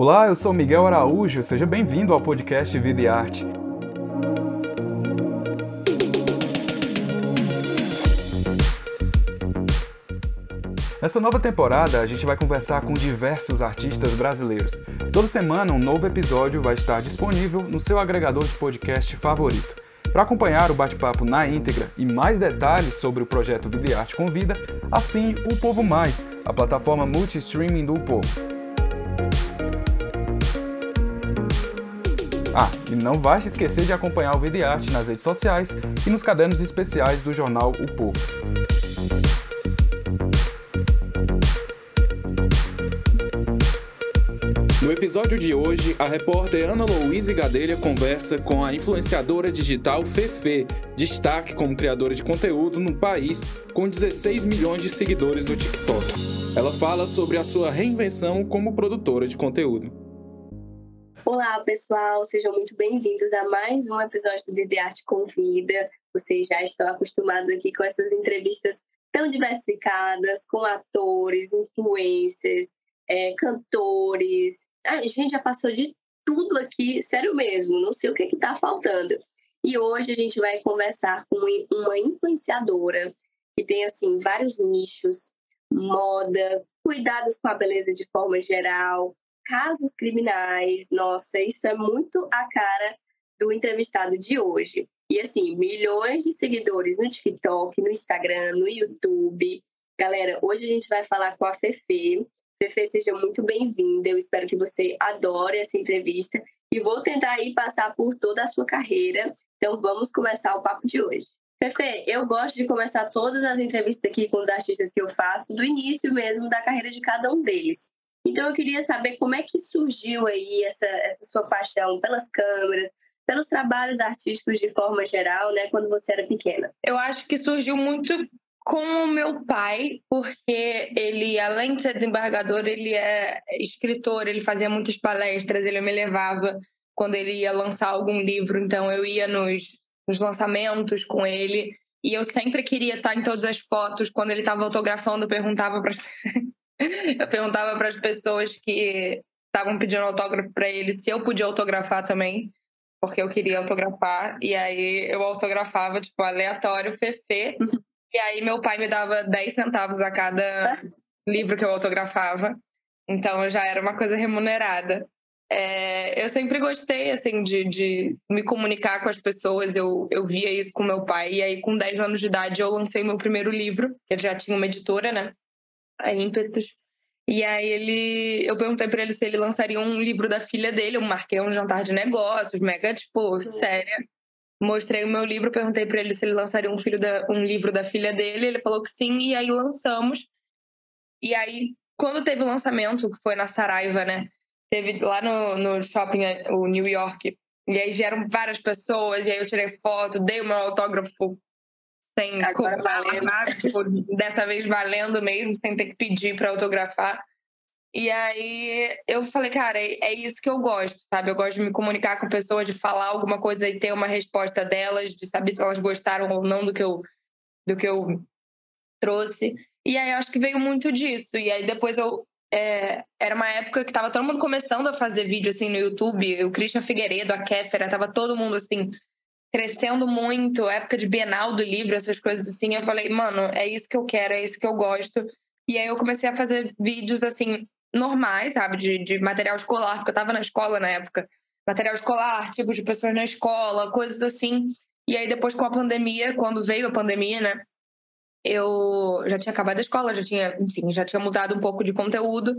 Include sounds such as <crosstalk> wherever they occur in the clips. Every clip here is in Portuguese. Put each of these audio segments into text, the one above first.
Olá, eu sou Miguel Araújo, seja bem-vindo ao podcast Vida e Arte. Nessa nova temporada, a gente vai conversar com diversos artistas brasileiros. Toda semana, um novo episódio vai estar disponível no seu agregador de podcast favorito. Para acompanhar o bate-papo na íntegra e mais detalhes sobre o projeto Vida e Arte Convida, assine o Povo Mais, a plataforma multi-streaming do Povo. Ah, e não vai se esquecer de acompanhar o Vida Arte nas redes sociais e nos cadernos especiais do jornal O Povo. No episódio de hoje, a repórter Ana Louise Gadelha conversa com a influenciadora digital Fefe, destaque como criadora de conteúdo no país com 16 milhões de seguidores no TikTok. Ela fala sobre a sua reinvenção como produtora de conteúdo. Olá, pessoal, sejam muito bem-vindos a mais um episódio do Vida Arte Convida. Vocês já estão acostumados aqui com essas entrevistas tão diversificadas, com atores, influencers, é, cantores. A gente já passou de tudo aqui, sério mesmo, não sei o que é está faltando. E hoje a gente vai conversar com uma influenciadora que tem, assim, vários nichos, moda, cuidados com a beleza de forma geral, casos criminais. Nossa, isso é muito a cara do entrevistado de hoje. E assim, milhões de seguidores no TikTok, no Instagram, no YouTube. Galera, hoje a gente vai falar com a Fefe. Fefe, seja muito bem-vinda. Eu espero que você adore essa entrevista e vou tentar aí passar por toda a sua carreira. Então vamos começar o papo de hoje. Fefe, eu gosto de começar todas as entrevistas aqui com os artistas que eu faço do início mesmo da carreira de cada um deles. Então eu queria saber como é que surgiu aí essa, essa sua paixão pelas câmeras, pelos trabalhos artísticos de forma geral, né, quando você era pequena. Eu acho que surgiu muito com o meu pai, porque ele, além de ser desembargador, ele é escritor, ele fazia muitas palestras, ele me levava quando ele ia lançar algum livro, então eu ia nos, nos lançamentos com ele. E eu sempre queria estar em todas as fotos. Quando ele estava autografando, eu perguntava para <laughs> eu perguntava para as pessoas que estavam pedindo autógrafo para ele se eu podia autografar também, porque eu queria autografar. E aí eu autografava, tipo, aleatório, Fefe. E aí meu pai me dava 10 centavos a cada livro que eu autografava. Então já era uma coisa remunerada. É, eu sempre gostei, assim, de, de me comunicar com as pessoas. Eu, eu via isso com meu pai. E aí, com 10 anos de idade, eu lancei meu primeiro livro. Eu já tinha uma editora, né? A ímpetos. E aí ele, eu perguntei para ele se ele lançaria um livro da filha dele, eu marquei um jantar de negócios, mega tipo, uhum. séria. Mostrei o meu livro, perguntei para ele se ele lançaria um, filho da, um livro da filha dele, ele falou que sim, e aí lançamos. E aí, quando teve o lançamento, que foi na Saraiva, né? Teve lá no, no shopping, o New York, e aí vieram várias pessoas, e aí eu tirei foto, dei o meu autógrafo sem Agora valendo. tipo, dessa vez valendo mesmo, sem ter que pedir para autografar. E aí eu falei, cara, é, é, isso que eu gosto, sabe? Eu gosto de me comunicar com pessoas, de falar alguma coisa e ter uma resposta delas, de saber se elas gostaram ou não do que eu, do que eu trouxe. E aí acho que veio muito disso. E aí depois eu. É, era uma época que tava todo mundo começando a fazer vídeo assim no YouTube. O Christian Figueiredo, a Kéfera, tava todo mundo assim crescendo muito, época de Bienal do livro, essas coisas assim. Eu falei, mano, é isso que eu quero, é isso que eu gosto. E aí eu comecei a fazer vídeos assim, normais, sabe, de, de material escolar, porque eu tava na escola na época. Material escolar, artigos de pessoas na escola, coisas assim. E aí depois com a pandemia, quando veio a pandemia, né? Eu já tinha acabado a escola, já tinha, enfim, já tinha mudado um pouco de conteúdo.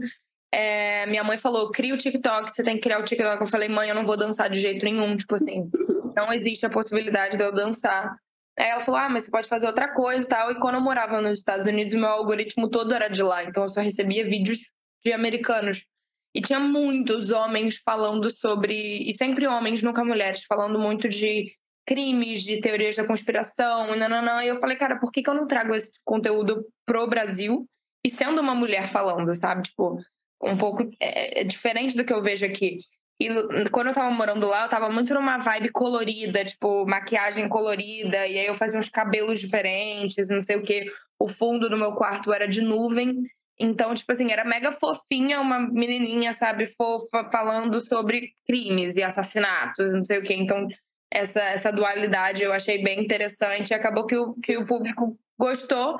É, minha mãe falou: cria o TikTok, você tem que criar o TikTok. Eu falei, mãe, eu não vou dançar de jeito nenhum. Tipo assim, não existe a possibilidade de eu dançar. Aí ela falou: ah, mas você pode fazer outra coisa e tal. E quando eu morava nos Estados Unidos, meu algoritmo todo era de lá. Então eu só recebia vídeos de americanos. E tinha muitos homens falando sobre. E sempre homens, nunca mulheres, falando muito de crimes, de teorias da conspiração, e nananã. E eu falei, cara, por que, que eu não trago esse conteúdo pro Brasil? E sendo uma mulher falando, sabe? Tipo, um pouco é, é, diferente do que eu vejo aqui. E quando eu tava morando lá, eu tava muito numa vibe colorida, tipo, maquiagem colorida, e aí eu fazia uns cabelos diferentes, não sei o quê. O fundo do meu quarto era de nuvem. Então, tipo assim, era mega fofinha, uma menininha, sabe, fofa, falando sobre crimes e assassinatos, não sei o quê. Então, essa, essa dualidade eu achei bem interessante. Acabou que o, que o público gostou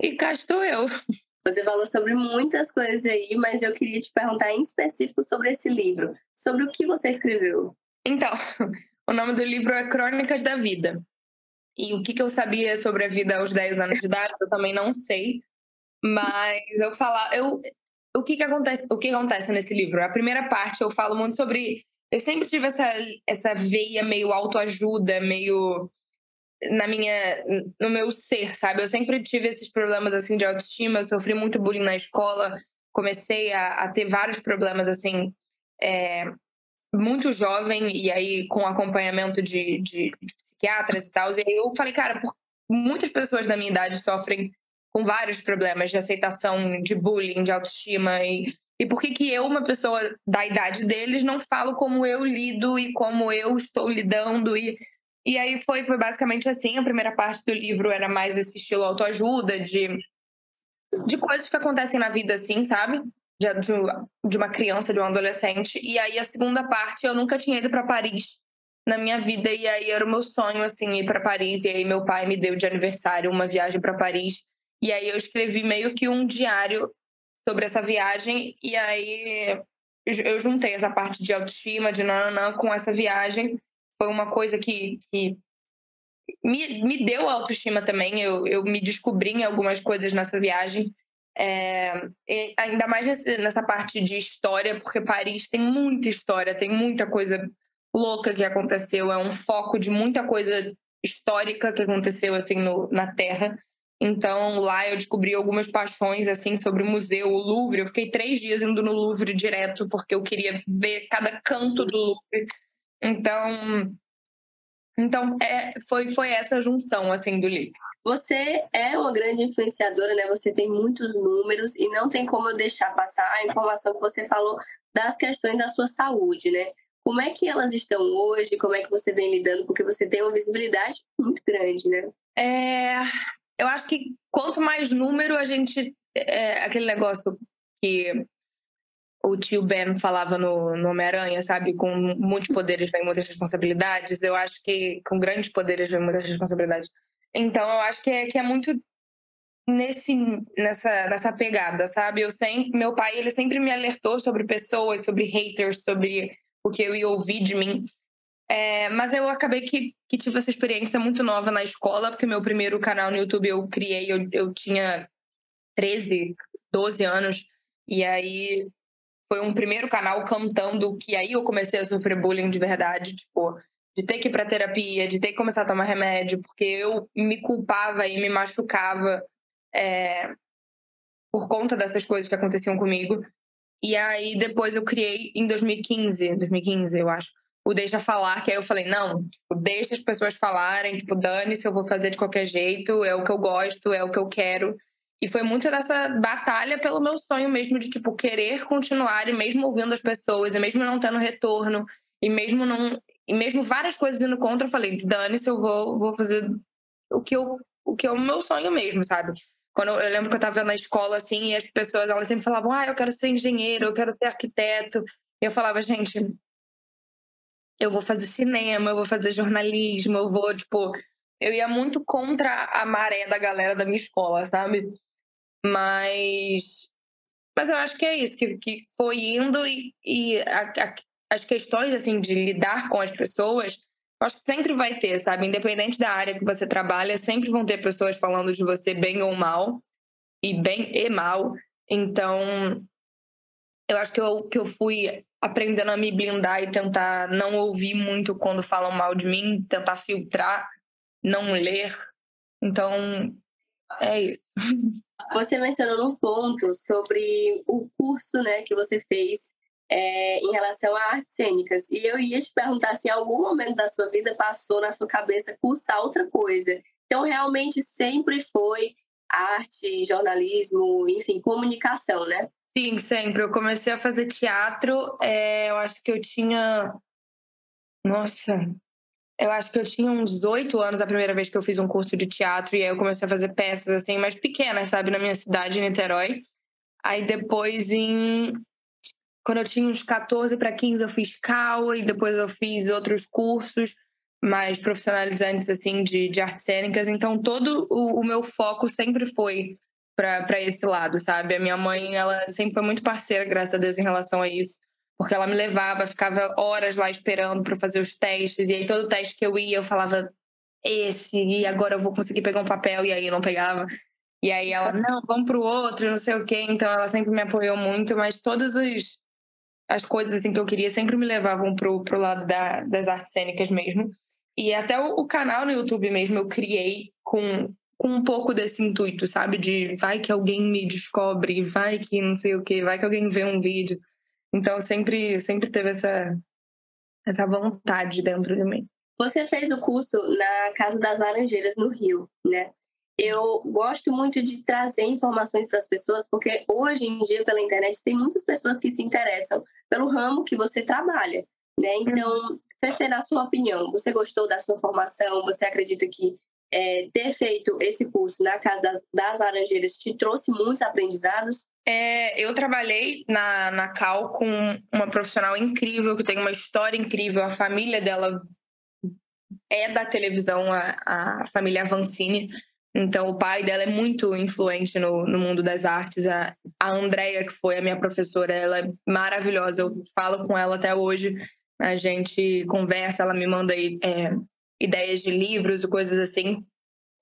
e cá estou eu. <laughs> Você falou sobre muitas coisas aí, mas eu queria te perguntar em específico sobre esse livro. Sobre o que você escreveu? Então, <laughs> o nome do livro é Crônicas da Vida. E o que, que eu sabia sobre a vida aos 10 anos de idade, eu também não sei. Mas eu falar, eu o que que acontece, o que acontece nesse livro? A primeira parte eu falo muito sobre eu sempre tive essa essa veia meio autoajuda, meio na minha no meu ser, sabe? Eu sempre tive esses problemas assim de autoestima, eu sofri muito bullying na escola, comecei a, a ter vários problemas assim é, muito jovem e aí com acompanhamento de, de, de psiquiatras e tal. E aí eu falei, cara, muitas pessoas da minha idade sofrem com vários problemas de aceitação, de bullying, de autoestima e e por que que eu, uma pessoa da idade deles, não falo como eu lido e como eu estou lidando e e aí foi, foi basicamente assim, a primeira parte do livro era mais esse estilo autoajuda, de, de coisas que acontecem na vida assim, sabe? De, de uma criança, de um adolescente. E aí a segunda parte, eu nunca tinha ido para Paris na minha vida. E aí era o meu sonho assim ir para Paris. E aí meu pai me deu de aniversário uma viagem para Paris. E aí eu escrevi meio que um diário sobre essa viagem. E aí eu juntei essa parte de autoestima de nananã com essa viagem foi uma coisa que, que me, me deu autoestima também eu, eu me descobri em algumas coisas nessa viagem é, ainda mais nessa parte de história porque Paris tem muita história tem muita coisa louca que aconteceu, é um foco de muita coisa histórica que aconteceu assim no, na Terra. Então lá eu descobri algumas paixões assim sobre o museu, o Louvre. Eu fiquei três dias indo no Louvre direto porque eu queria ver cada canto do Louvre. Então, então é, foi foi essa junção assim do livro. Você é uma grande influenciadora, né? Você tem muitos números e não tem como eu deixar passar a informação que você falou das questões da sua saúde, né? Como é que elas estão hoje? Como é que você vem lidando? Porque você tem uma visibilidade muito grande, né? É, eu acho que quanto mais número a gente. É, aquele negócio que o tio Ben falava no, no Homem-Aranha, sabe? Com muitos poderes vem muitas responsabilidades. Eu acho que com grandes poderes vem muitas responsabilidades. Então, eu acho que é, que é muito nesse nessa nessa pegada, sabe? Eu sempre, meu pai, ele sempre me alertou sobre pessoas, sobre haters, sobre o que eu ia ouvir de mim. É, mas eu acabei que, que tive essa experiência muito nova na escola, porque meu primeiro canal no YouTube eu criei, eu, eu tinha 13, 12 anos, e aí foi um primeiro canal cantando que aí eu comecei a sofrer bullying de verdade, tipo, de ter que ir pra terapia, de ter que começar a tomar remédio, porque eu me culpava e me machucava é, por conta dessas coisas que aconteciam comigo. E aí depois eu criei em 2015, 2015 eu acho, o Deixa Falar, que aí eu falei, não, tipo, deixa as pessoas falarem, tipo, dane-se, eu vou fazer de qualquer jeito, é o que eu gosto, é o que eu quero. E foi muito dessa batalha pelo meu sonho mesmo de, tipo, querer continuar e mesmo ouvindo as pessoas, e mesmo não tendo retorno, e mesmo não... E mesmo várias coisas indo contra, eu falei, dane-se, eu vou, vou fazer o que, eu, o que é o meu sonho mesmo, sabe? Quando eu, eu lembro que eu estava na escola, assim, e as pessoas, elas sempre falavam, ah, eu quero ser engenheiro, eu quero ser arquiteto. E eu falava, gente, eu vou fazer cinema, eu vou fazer jornalismo, eu vou, tipo... Eu ia muito contra a maré da galera da minha escola, sabe? Mas... Mas eu acho que é isso, que, que foi indo e, e a, a, as questões, assim, de lidar com as pessoas acho que sempre vai ter, sabe? Independente da área que você trabalha, sempre vão ter pessoas falando de você bem ou mal, e bem e mal. Então, eu acho que eu, que eu fui aprendendo a me blindar e tentar não ouvir muito quando falam mal de mim, tentar filtrar, não ler. Então, é isso. Você mencionou um ponto sobre o curso né, que você fez é, em relação a artes cênicas. E eu ia te perguntar se em algum momento da sua vida passou na sua cabeça cursar outra coisa. Então, realmente sempre foi arte, jornalismo, enfim, comunicação, né? Sim, sempre. Eu comecei a fazer teatro, é, eu acho que eu tinha. Nossa, eu acho que eu tinha uns oito anos a primeira vez que eu fiz um curso de teatro, e aí eu comecei a fazer peças assim, mais pequenas, sabe, na minha cidade, Niterói. Aí depois, em quando eu tinha uns 14 para 15, eu fiz CAU e depois eu fiz outros cursos mais profissionalizantes, assim, de, de artes cênicas. Então, todo o, o meu foco sempre foi para esse lado, sabe? A minha mãe, ela sempre foi muito parceira, graças a Deus, em relação a isso. Porque ela me levava, ficava horas lá esperando para fazer os testes. E aí, todo teste que eu ia, eu falava esse, e agora eu vou conseguir pegar um papel. E aí, eu não pegava. E aí, ela, <laughs> não, vamos pro outro, não sei o quê. Então, ela sempre me apoiou muito. Mas todas as, as coisas assim que eu queria sempre me levavam pro, pro lado da, das artes cênicas mesmo. E até o, o canal no YouTube mesmo eu criei com, com um pouco desse intuito, sabe? De vai que alguém me descobre, vai que não sei o que, vai que alguém vê um vídeo. Então sempre, sempre teve essa, essa vontade dentro de mim. Você fez o curso na Casa das Laranjeiras, no Rio, né? Eu gosto muito de trazer informações para as pessoas, porque hoje em dia, pela internet, tem muitas pessoas que se interessam pelo ramo que você trabalha, né? Então, Fefe, na sua opinião, você gostou da sua formação? Você acredita que é, ter feito esse curso na Casa das, das Laranjeiras te trouxe muitos aprendizados? É, eu trabalhei na, na Cal com uma profissional incrível, que tem uma história incrível. A família dela é da televisão, a, a família Avancini. Então, o pai dela é muito influente no, no mundo das artes. A, a Andrea, que foi a minha professora, ela é maravilhosa. Eu falo com ela até hoje. A gente conversa, ela me manda é, ideias de livros coisas assim.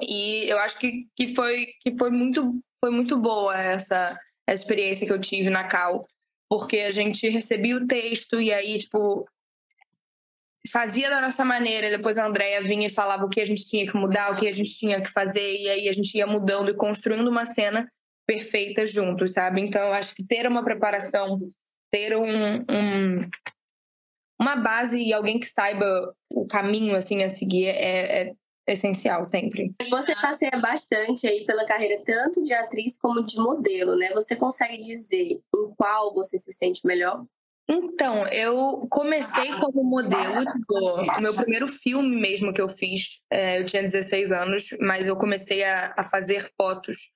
E eu acho que, que, foi, que foi, muito, foi muito boa essa, essa experiência que eu tive na Cal, porque a gente recebia o texto e aí, tipo, fazia da nossa maneira, depois a Andrea vinha e falava o que a gente tinha que mudar, o que a gente tinha que fazer, e aí a gente ia mudando e construindo uma cena perfeita juntos, sabe? Então, eu acho que ter uma preparação, ter um, um uma base e alguém que saiba o caminho assim a seguir é, é essencial sempre. Você passeia bastante aí pela carreira tanto de atriz como de modelo, né? Você consegue dizer em qual você se sente melhor? Então, eu comecei como modelo, tipo, o meu primeiro filme mesmo que eu fiz, é, eu tinha 16 anos, mas eu comecei a, a fazer fotos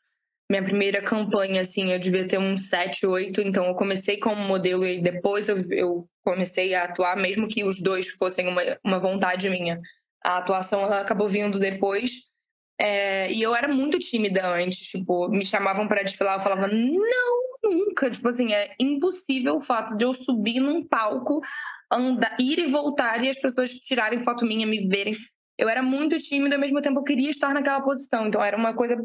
minha primeira campanha, assim, eu devia ter uns 7, 8, então eu comecei como modelo e depois eu, eu comecei a atuar, mesmo que os dois fossem uma, uma vontade minha. A atuação ela acabou vindo depois. É, e eu era muito tímida antes, tipo, me chamavam para desfilar, eu falava, não, nunca. Tipo assim, é impossível o fato de eu subir num palco, andar, ir e voltar e as pessoas tirarem foto minha, me verem. Eu era muito tímida, ao mesmo tempo eu queria estar naquela posição. Então era uma coisa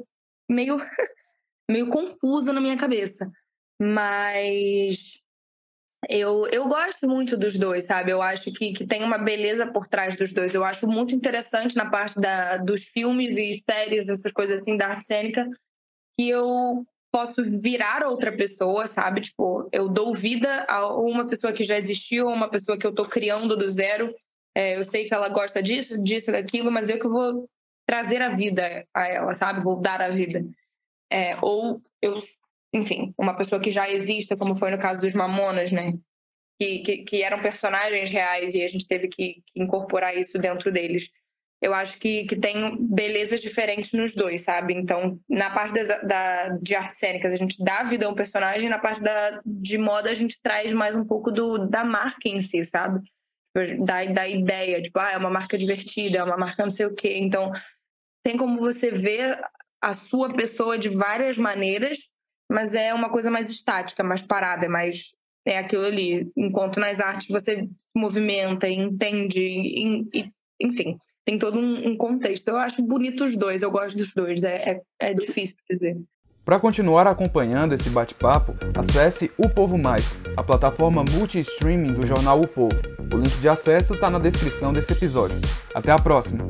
meio <laughs> meio confusa na minha cabeça. Mas eu, eu gosto muito dos dois, sabe? Eu acho que, que tem uma beleza por trás dos dois. Eu acho muito interessante na parte da, dos filmes e séries, essas coisas assim, da arte cênica, que eu posso virar outra pessoa, sabe? Tipo, eu dou vida a uma pessoa que já existiu, uma pessoa que eu tô criando do zero. É, eu sei que ela gosta disso, disso, daquilo, mas eu que vou trazer a vida a ela, sabe? Vou dar a vida. É, ou eu, enfim, uma pessoa que já exista, como foi no caso dos Mamonas, né? Que, que, que eram personagens reais e a gente teve que, que, incorporar isso dentro deles. Eu acho que, que tem belezas diferentes nos dois, sabe? Então, na parte das, da, de artes cênicas, a gente dá vida a um personagem, na parte da, de moda, a gente traz mais um pouco do, da marca em si, sabe? Da, da ideia, tipo, ah, é uma marca divertida, é uma marca não sei o quê. Então, tem como você ver a sua pessoa de várias maneiras, mas é uma coisa mais estática, mais parada, é mais é aquilo ali. Enquanto nas artes você movimenta, entende, e, enfim, tem todo um, contexto. Eu acho bonito os dois, eu gosto dos dois, é, é, é difícil dizer. Para continuar acompanhando esse bate-papo, acesse O Povo Mais, a plataforma multi-streaming do jornal O Povo. O link de acesso está na descrição desse episódio. Até a próxima!